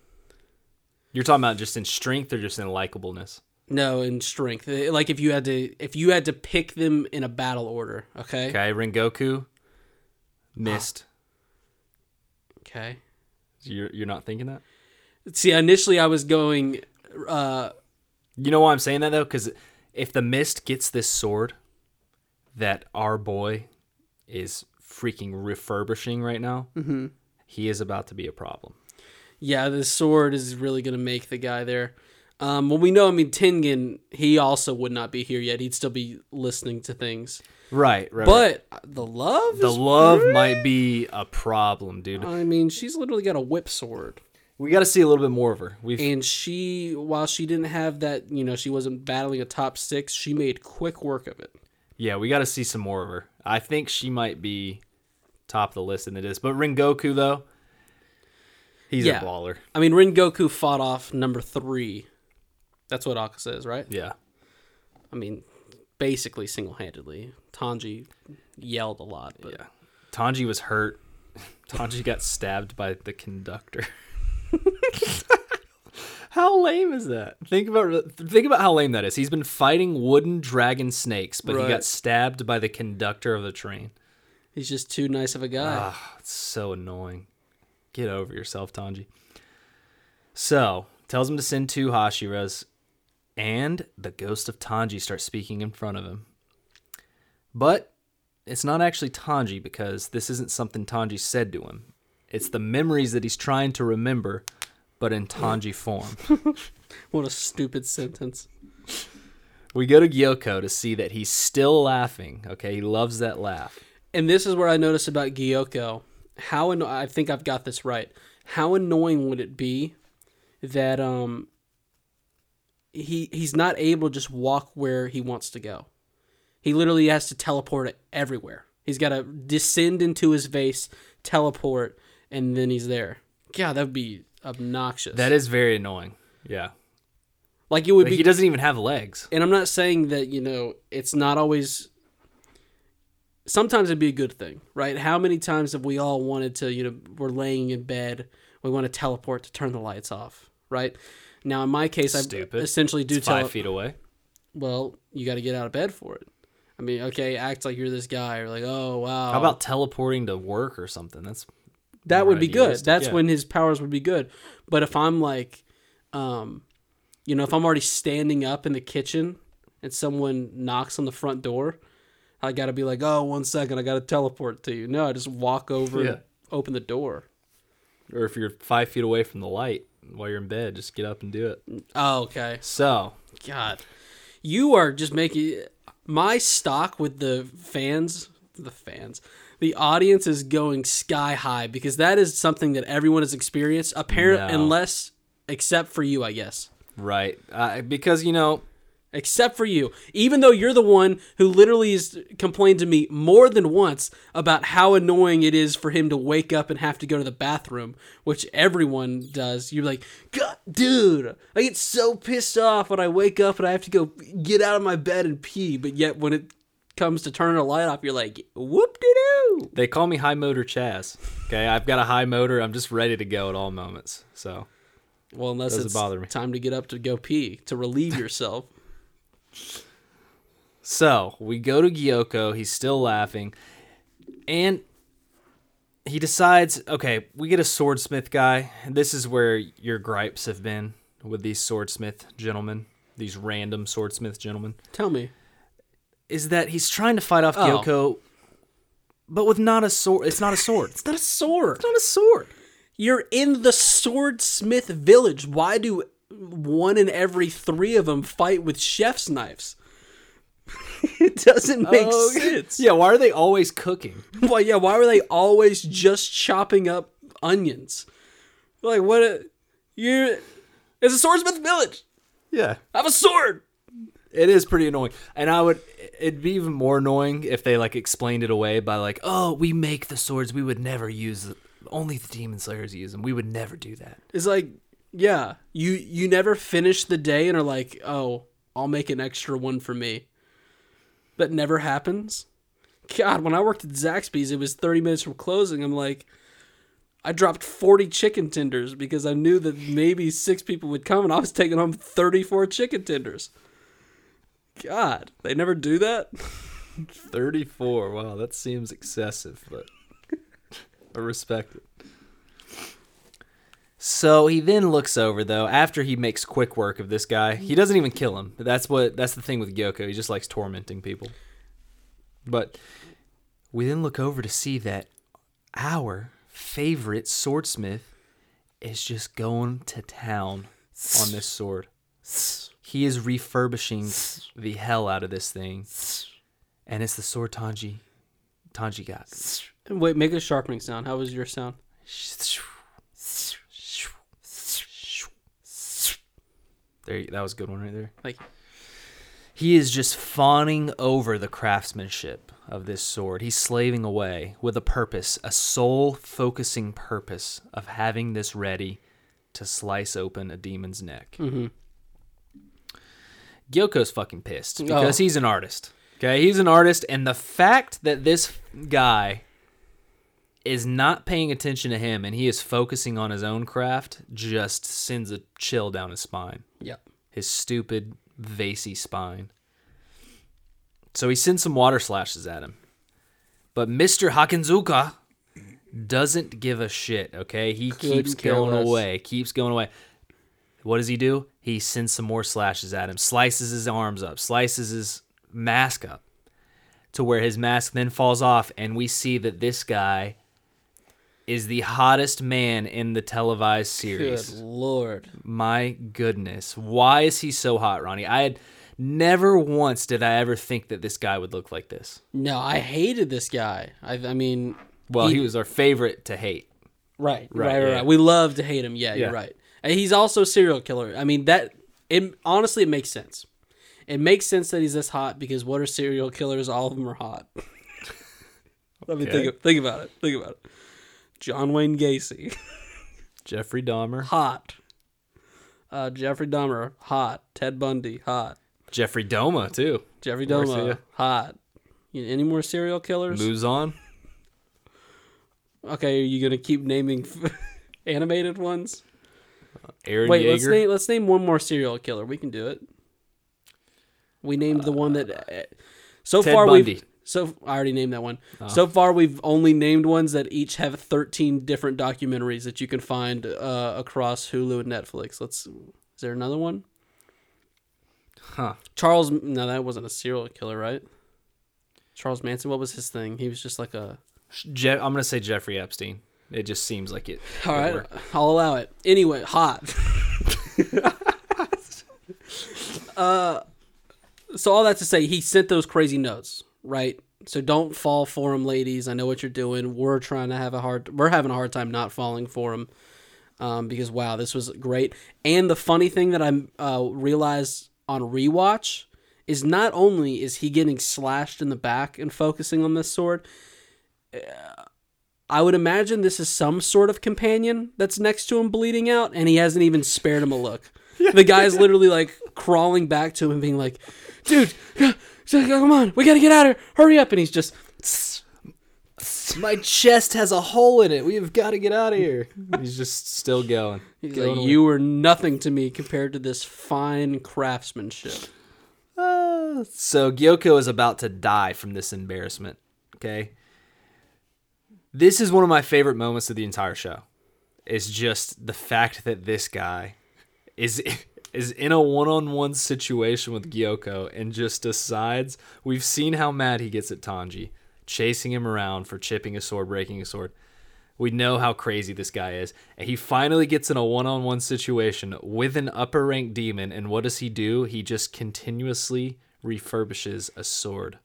You're talking about just in strength or just in likableness? no, in strength. Eh, Like if you had to, if you had to pick them in a battle order, okay, Okay, Rengoku missed. okay. You're you're not thinking that? See, initially I was going, uh, You know why I'm saying that though? Because if the mist gets this sword that our boy is freaking refurbishing right now, he is about to be a problem. yeah, the sword is really gonna make the guy there. Um, well, we know. I mean, Tengen, he also would not be here yet. He'd still be listening to things. Right, right. But the love, the love pretty- might be a problem, dude. I mean, she's literally got a whip sword, We got to see a little bit more of her. We've and she, while she didn't have that, you know, she wasn't battling a top six. She made quick work of it. yeah, we got to see some more of her. I think she might be top of the list in it is. But Rengoku though, he's Yeah. a baller. I mean, Rengoku fought off number three. That's what Aka says, right? Yeah. I mean, basically single handedly. Tanji yelled a lot, but Yeah. Tanji was hurt. Tanji got stabbed by the conductor. how lame is that? Think about think about how lame that is. He's been fighting wooden dragon snakes, but he got stabbed by the conductor of the train. He's just too nice of a guy. Ah, it's so annoying. Get over yourself, Tanji. So, tells him to send two Hashiras, and the ghost of Tanji starts speaking in front of him. But it's not actually Tanji because this isn't something Tanji said to him. It's the memories that he's trying to remember, but in Tanji form. What a stupid sentence. We go to Gyokko to see that he's still laughing. Okay, he loves that laugh. And this is where I notice about Gyokko. How anno- I think I've got this right. How annoying would it be that um he he's not able to just walk where he wants to go. He literally has to teleport everywhere. He's got to descend into his vase, teleport, and then he's there. God, that would be obnoxious. That is very annoying. Yeah. like it would But be he doesn't even have legs. and I'm not saying that you know it's not always. Sometimes it'd be a good thing, right? How many times have we all wanted to, you know, we're laying in bed, we want to teleport to turn the lights off, right? Now, in my case, I essentially do It's tele- five feet away. Well, you got to get out of bed for it. I mean, okay, act like you're this guy, or like, oh wow, How about teleporting to work or something? That's that would be good. That's yeah. when his powers would be good. But if I'm like, um, you know, if I'm already standing up in the kitchen and someone knocks on the front door, I got to be like, oh, one second, I got to teleport to you. No, I just walk over Yeah. and open the door. or if you're five feet away from the light while you're in bed, just get up and do it. Oh, okay. So God, you are just making my stock with the fans, the fans, the audience is going sky high because that is something that everyone has experienced. Apparent, No. unless except for you, I guess. right, uh, because you know, except for you. Even though you're the one who literally has complained to me more than once about how annoying it is for him to wake up and have to go to the bathroom, which everyone does. You're like, God, dude, I get so pissed off when I wake up and I have to go get out of my bed and pee. But yet when it comes to turning a light off, you're like, whoop de doo. They call me high motor Chaz. Okay, I've got a high motor. I'm just ready to go at all moments. So Well, unless Doesn't it's bother me. time to get up to go pee to relieve yourself. So we go to Gyokko. He's still laughing. And he decides, okay, we get a swordsmith guy. And this is where your gripes have been with these swordsmith gentlemen, these random swordsmith gentlemen, Tell me. is that he's trying to fight off Oh. Gyokko, but with not a sword. It's not a sword. It's not a sword. It's not a sword. You're in the swordsmith village. Why do one in every three of them fight with chef's knives? it doesn't make Oh, sense. Yeah, why are they always cooking? Well, yeah. Why were they always just chopping up onions? Like what? A, you? It's a swordsmith village. Yeah. I have a sword. It is pretty annoying. And I would it'd be even more annoying if they like explained it away by like, "Oh, we make the swords. We would never use them. Only the demon slayers use them. We would never do that." It's like, yeah, you you never finish the day and are like, oh, I'll make an extra one for me. That never happens. God, when I worked at Zaxby's, it was 30 minutes from closing. I'm like, I dropped 40 chicken tenders because I knew that maybe six people would come and I was taking home 34 chicken tenders. God, they never do that? 34. Wow, that seems excessive, but I respect it. So he then looks over though after he makes quick work of this guy. He doesn't even kill him. That's what that's the thing with Gyokko. He just likes tormenting people. But we then look over to see that our favorite swordsmith is just going to town on this sword. He is refurbishing the hell out of this thing. And it's the sword Tanji Tanji got. Wait, make a sharpening sound. How was your sound? There, that was a good one right there. Like, He is just fawning over the craftsmanship of this sword. He's slaving away with a purpose, a soul focusing purpose of having this ready to slice open a demon's neck. mm-hmm. Gyokko's fucking pissed because Oh. he's an artist. Okay, he's an artist, and the fact that this guy is not paying attention to him and he is focusing on his own craft just sends a chill down his spine. yeah. His stupid, vasey spine. So he sends some water slashes at him. But Mr. Haganezuka doesn't give a shit, okay? He keeps going less. away, keeps going away. What does he do? He sends some more slashes at him, slices his arms up, slices his mask up to where his mask then falls off, and we see that this guy is the hottest man in the televised series. Good lord. My goodness. Why is he so hot, Ronny? I had never once did I ever think that this guy would look like this. No, I hated this guy. I, I mean, Well, he, He- was our favorite to hate. right, Right, right, right, yeah. right. We love to hate him. Yeah, Yeah. you're right. And he's also a serial killer. I mean, that it honestly it makes sense. It makes sense that he's this hot because what are serial killers? All of them are hot. Let me Okay. think. Think about it. Think about it. John Wayne Gacy, Jeffrey Dahmer. hot. Uh, Jeffrey Dahmer, hot. Ted Bundy, hot. Jeffrey Doma, too. Jeffrey. Dahmer, hot. You, any more serial killers? Luzon. Okay, are you gonna keep naming animated ones? Aaron Wait, let's name let's name one more serial killer. We can do it. We named the one that uh, so Ted far Bundy. we've so I already named that one. So far we've only named ones that each have 13 different documentaries that you can find uh, across Hulu and Netflix. Let's is there another one? Huh. Charles no that wasn't a serial killer, right? Charles Manson, what was his thing? He was just like a Je- I'm going to say Jeffrey Epstein. It just seems like it. All right, work. I'll allow it. Anyway, hot. uh, so all that to say, he sent those crazy notes, right? So don't fall for him, ladies. I know what you're doing. We're trying to have a hard. We're having a hard time not falling for him, um, because wow, this was great. And the funny thing that I uh, realized on rewatch is not only is he getting slashed in the back and focusing on this sword, uh, I would imagine this is some sort of companion that's next to him bleeding out, and he hasn't even spared him a look. The guy's literally like crawling back to him and being like, "Dude, come on, we gotta get out of here! Hurry up!" And he's just My chest has a hole in it. We've got to get out of here. He's just still going. He's Going like, away. you were nothing to me compared to this fine craftsmanship. Ah. so Gyokko is about to die from this embarrassment. Okay. This is one of my favorite moments of the entire show. It's just the fact that this guy is is in a one-on-one situation with Gyokko and just decides we've seen how mad he gets at Tanji, chasing him around for chipping a sword, breaking a sword. We know how crazy this guy is. And he finally gets in a one on one situation with an upper rank demon. And what does he do? He just continuously refurbishes a sword.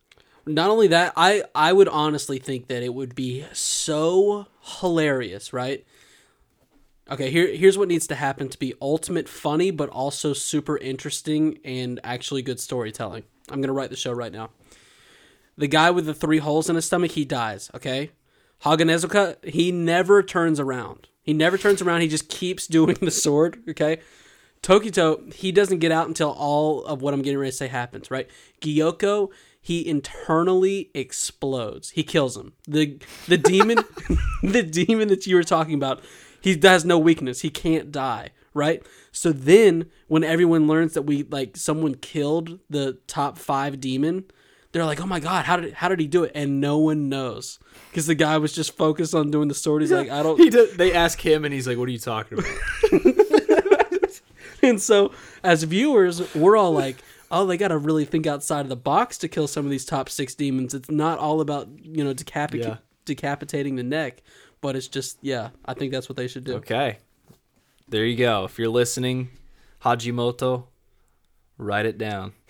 Not only that, I I would honestly think that it would be so hilarious, right? Okay, here here's what needs to happen to be ultimate funny, but also super interesting and actually good storytelling. I'm gonna write the show right now. The guy with the three holes in his stomach, he dies. Okay, Haganezuka, he never turns around. He never turns around. He just keeps doing the sword. Okay. Tokito, he doesn't get out until all of what I'm getting ready to say happens, right? Gyokko, he internally explodes. He kills him. The the demon the demon that you were talking about, he has no weakness. He can't die, right? So then when everyone learns that we like someone killed the top 5 demon, they're like, "Oh my god, how did how did he do it?" And no one knows because the guy was just focused on doing the sword. He's like, "I don't." He does, they ask him, and he's like, "What are you talking about?" And so, as viewers, we're all like, oh, they got to really think outside of the box to kill some of these top six demons. It's not all about, you know, decapic- Yeah. decapitating the neck, but it's just, yeah, I think that's what they should do. okay, there you go. If you're listening, Hajimoto, write it down.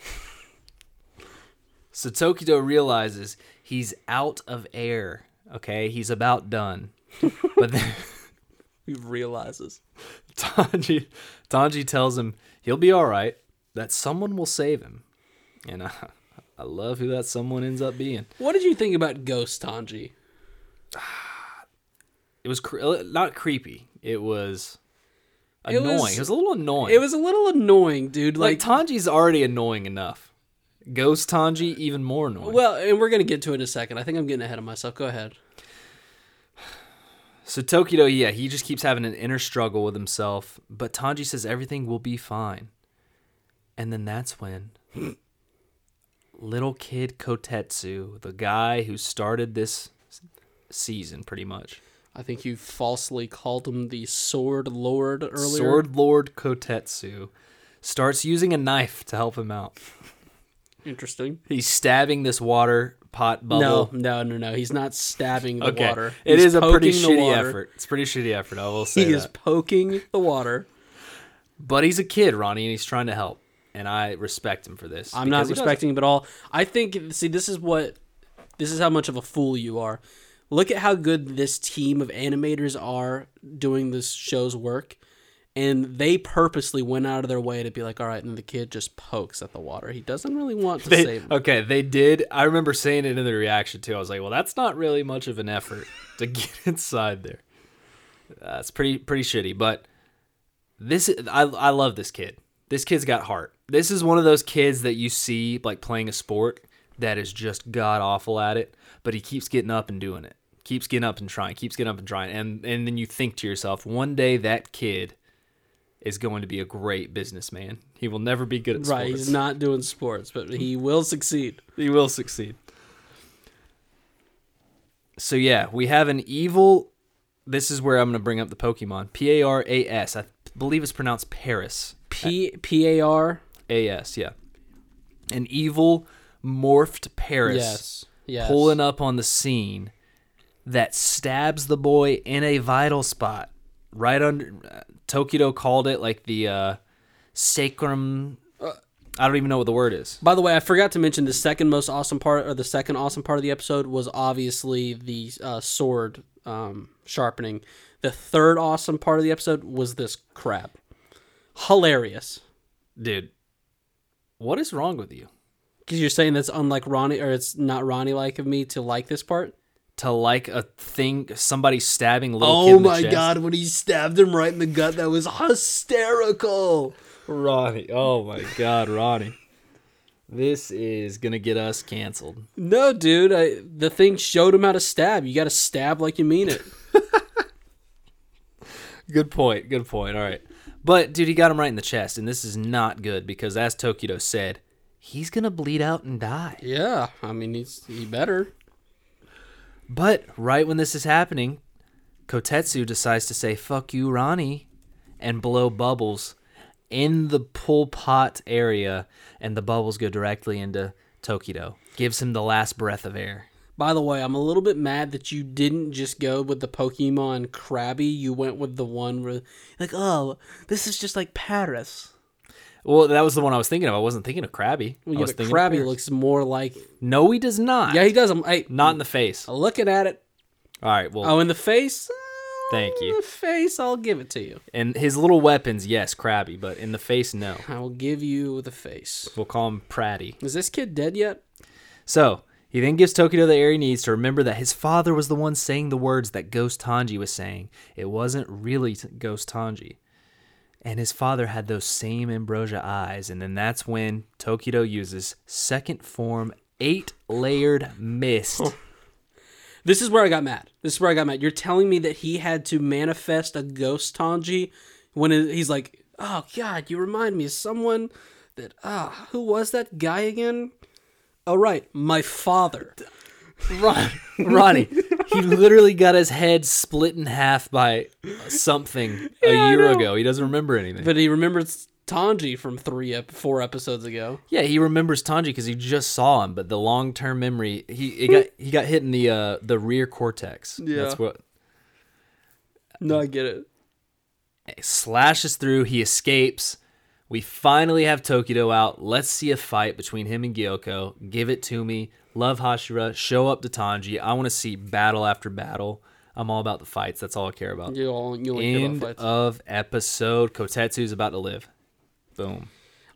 So Tokito realizes he's out of air. Okay, he's about done. But then He realizes. Tanji, Tanji tells him he'll be all right. That someone will save him, and I, I love who that someone ends up being. What did you think about Ghost Tanji? It was cre- uh, not creepy. It was It annoying. was- it was a little annoying. It was a little annoying, dude. like, Like, Tanji's already annoying enough. Ghost Tanji even more annoying. well, and we're gonna get to it in a second. I think I'm getting ahead of myself. Go ahead. So Tokito, yeah, he just keeps having an inner struggle with himself, but Tanji says everything will be fine. And then that's when little kid Kotetsu, the guy who started this season pretty much. I think you falsely called him the Sword Lord earlier. Sword Lord Kotetsu starts using a knife to help him out. Interesting. He's stabbing this water pot bubble. No, no, no, no. He's not stabbing the Okay. water. It He's is a pretty shitty water. effort. It's a pretty shitty effort. I will say He that. is poking the water. But he's a kid, Ronny, and he's trying to help. And I respect him for this. I'm not it. respecting him at all. I think see this is what this is how much of a fool you are. Look at how good this team of animators are doing this show's work. And they purposely went out of their way to be like, all right, and the kid just pokes at the water. He doesn't really want to They, save him. okay, they did. I remember saying it in the reaction too. I was like, "Well, that's not really much of an effort to get inside there." Uh, that's pretty pretty shitty. But this, I I love this kid. This kid's got heart. This is one of those kids that you see like playing a sport that is just god awful at it, but he keeps getting up and doing it. Keeps getting up and trying. Keeps getting up and trying. And and then you think to yourself, one day that kid is going to be a great businessman. He will never be good at Right, sports. Right, he's not doing sports, but he will succeed. He will succeed. So yeah, we have an evil. This is where I'm going to bring up the Pokemon. P A R A S. I believe it's pronounced Paris. P P A R. A S. Yeah. An evil morphed Paris Yes. Yes. pulling up on the scene that stabs the boy in a vital spot right under. Uh, Tokito called it like the uh, sacrum. I don't even know what the word is. By the way, I forgot to mention the second most awesome part, or the second awesome part of the episode was obviously the uh, sword um, sharpening. The third awesome part of the episode was this crab. Hilarious. dude What is wrong with you? Because you're saying that's unlike Ronny, or it's not Ronny like of me to like this part. To like a thing, somebody stabbing little Oh my chest? god, when he stabbed him right in the gut, that was hysterical. Ronny. Oh my god, Ronny. This is gonna get us canceled. No, dude, I, the thing showed him how to stab. You got to stab like you mean it. Good point. Good point. All right. But dude, he got him right in the chest, and this is not good because as Tokito said, he's gonna bleed out and die. yeah, I mean, he's he better. But right when this is happening, Kotetsu decides to say "fuck you, Ronny," and blow bubbles in the pull pot area, and the bubbles go directly into Tokito. Gives him the last breath of air. By the way, I'm a little bit mad that you didn't just go with the Pokemon Krabby. You went with the one where, like, oh, this is just like Paras. Well, that was the one I was thinking of. I wasn't thinking of Krabby. Well, I yeah, was but Krabby looks more like. No, he does not. Yeah, he does. I'm, hey, not in the face. looking at it. All right. Well, Oh, in the face. Thank you. In the face, I'll give it to you. and his little weapons, yes, Krabby, but in the face, no. I will give you the face. We'll call him Pratty. Is this kid dead yet? So he then gives Tokito the air he needs to remember that his father was the one saying the words that Ghost Tanji was saying. It wasn't really Ghost Tanji. And his father had those same ambrosia eyes. And then that's when Tokito uses second form eight layered mist. This is where I got mad. This is where I got mad. You're telling me that he had to manifest a ghost Tanji when he's like, "Oh God, you remind me of someone that ah, who was that guy again?" Oh right, my father. Ron, Ronny, he literally got his head split in half by something a Yeah, year ago. He doesn't remember anything. But he remembers Tanji from three, ep- four episodes ago. Yeah, he remembers Tanji because he just saw him, but the long term memory he it got he got hit in the uh the rear cortex. Yeah. That's what No, I get it. slashes through, he escapes. We finally have Tokito out. Let's see a fight between him and Gyokko. Give it to me. Love Hashira. Show up to Tanji. I want to see battle after battle. I'm all about the fights. That's all I care about. You all you only care End about fights. of episode. Kotetsu's about to live. Boom.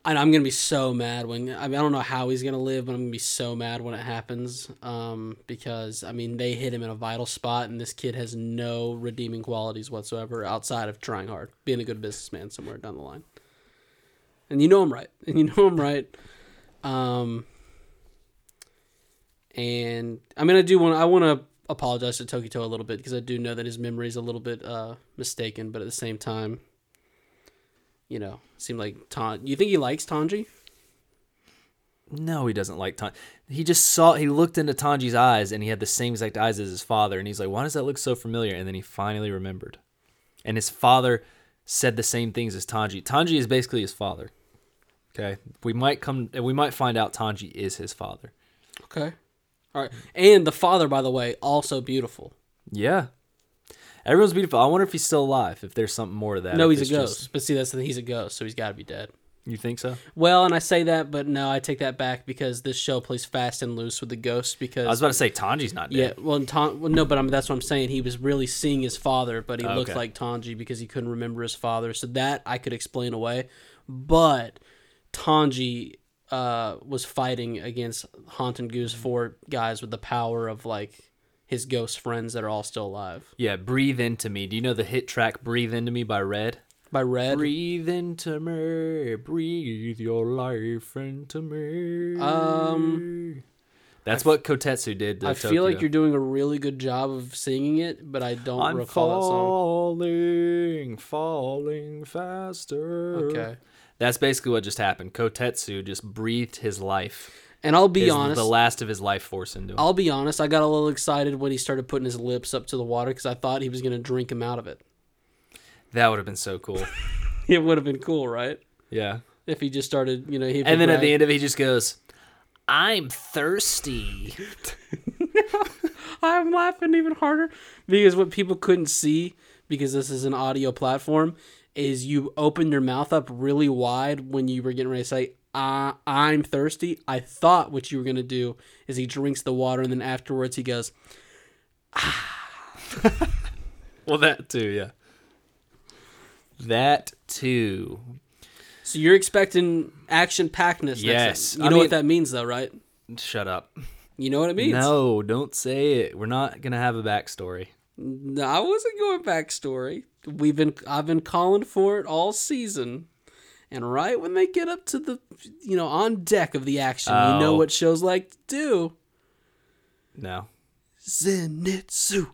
and I'm gonna be so mad when I mean I don't know how he's gonna live, but I'm gonna be so mad when it happens. Um, because I mean they hit him in a vital spot, and this kid has no redeeming qualities whatsoever outside of trying hard, being a good businessman somewhere down the line. And you know I'm right, and you know I'm right. Um, and I mean I do want I want to apologize to Tokito a little bit because I do know that his memory is a little bit uh mistaken, but at the same time you know, seemed like Tan. You think he likes Tanji? No, he doesn't like Tanji. He just saw, he looked into Tanji's eyes and he had the same exact eyes as his father. And he's like, why does that look so familiar? And then he finally remembered. And his father said the same things as Tanji. Tanji is basically his father. Okay. We might come, we might find out Tanji is his father. Okay. All right. And the father, by the way, also beautiful. Yeah. Everyone's beautiful. I wonder if he's still alive, if there's something more to that. no, he's a ghost. just- But see, that's the thing. He's a ghost, so he's got to be dead. you think so? Well, and I say that, but no, I take that back because this show plays fast and loose with the ghost. Because I was about to say Tanji's not yeah, dead. well, and Tan- well, no, but I mean, that's what I'm saying. He was really seeing his father, but he oh, looked Okay. like Tanji because he couldn't remember his father. So that I could explain away. But Tanji uh, was fighting against Hantengu's, four guys with the power of like his ghost friends that are all still alive. Yeah, Breathe Into Me. Do you know the hit track Breathe Into Me by Red? By Red. Breathe into me, breathe your life into me. Um, that's what Kotetsu did. To I feel like you're doing a really good job of singing it, but I don't I'm recall that song. falling, falling faster. Okay. That's basically what just happened. Kotetsu just breathed his life, And I'll be his- honest. the last of his life force into him. I'll be honest. I got a little excited when he started putting his lips up to the water because I thought he was going to drink him out of it. that would have been so cool. It would have been cool, right? yeah. If he just started, you know, he And then at the end of it, he just goes, "I'm thirsty." I'm laughing even harder because what people couldn't see because this is an audio platform is you opened your mouth up really wide when you were getting ready to say uh, I'm thirsty. I thought what you were gonna do is he drinks the water and then afterwards he goes Well, that too, yeah. That too. So you're expecting action packedness. Yes. You I know mean- what that means, though, right? Shut up. You know what it means. No, don't say it. We're not gonna have a backstory. No, I wasn't going backstory. We've been I've been calling for it all season. And right when they get up to the you know, on deck of the action, you know Oh. what shows like to do. No. Zenitsu.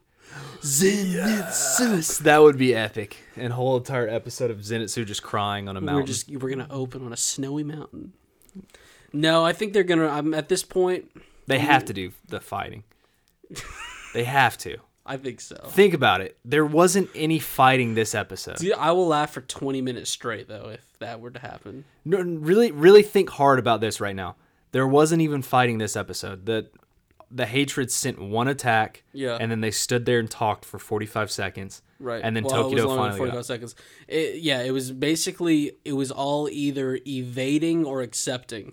Zenitsu. That would be epic. And whole entire episode of Zenitsu just crying on a mountain. We're just we're gonna open on a snowy mountain. No, I think they're gonna I'm at this point they have to do the fighting. they have to. I think so. Think about it. There wasn't any fighting this episode. Dude, I will laugh for twenty minutes straight though if that were to happen. No, really, really think hard about this right now. There wasn't even fighting this episode. The the hatred sent one attack, Yeah. and then they stood there and talked for forty five seconds, Right. And then well, it was Tokito longer than finally 45 got. seconds. It, yeah, it was basically it was all either evading or accepting.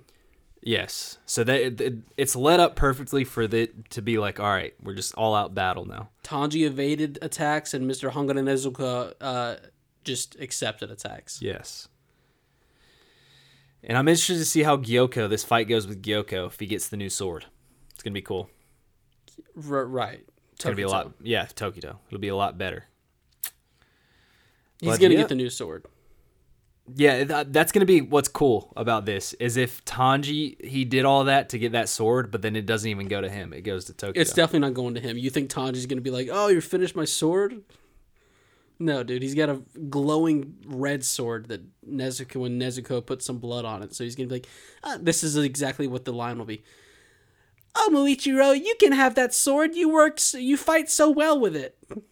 Yes, so it, it- it's led up perfectly for it to be like, all right, we're just all out battle now. Tanji evaded attacks and Mr. Haganezuka uh, just accepted attacks. Yes. And I'm interested to see how Gyokko this fight goes with Gyokko if he gets the new sword. It's gonna be cool. R- right. It's gonna be a Tokito. lot. Yeah, Tokito. It'll be a lot better. He's But gonna yeah. get the new sword. Yeah, th- that's gonna be what's cool about this is if Tanji he did all that to get that sword, but then it doesn't even go to him; it goes to Tokito. It's definitely not going to him. You think Tanji's gonna be like, "Oh, you finished my sword"? No, dude. He's got a glowing red sword that Nezuko when Nezuko put some blood on it. So he's gonna be like, ah, "This is exactly what the line will be." Oh, Muichiro, you can have that sword. You work, you fight so well with it.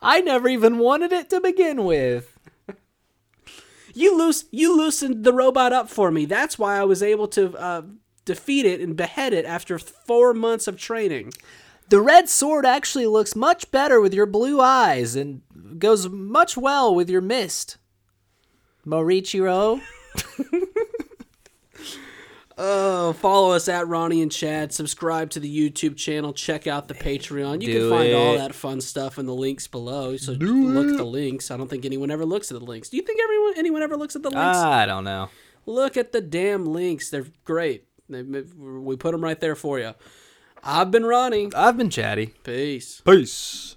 I never even wanted it to begin with. You loose, you loosened the robot up for me. That's why I was able to uh, defeat it and behead it after four months of training. The red sword actually looks much better with your blue eyes and goes much well with your mist. Morichiro. Oh, follow us at Ronny and Chad. Subscribe to the YouTube channel. Check out the Patreon. You Do can find all that fun stuff in the links below. So look at the links. I don't think anyone ever looks at the links. Do you think everyone anyone ever looks at the links? I don't know. look at the damn links. They're great. They, we put them right there for you. I've been Ronny. I've been chatty. Peace. Peace.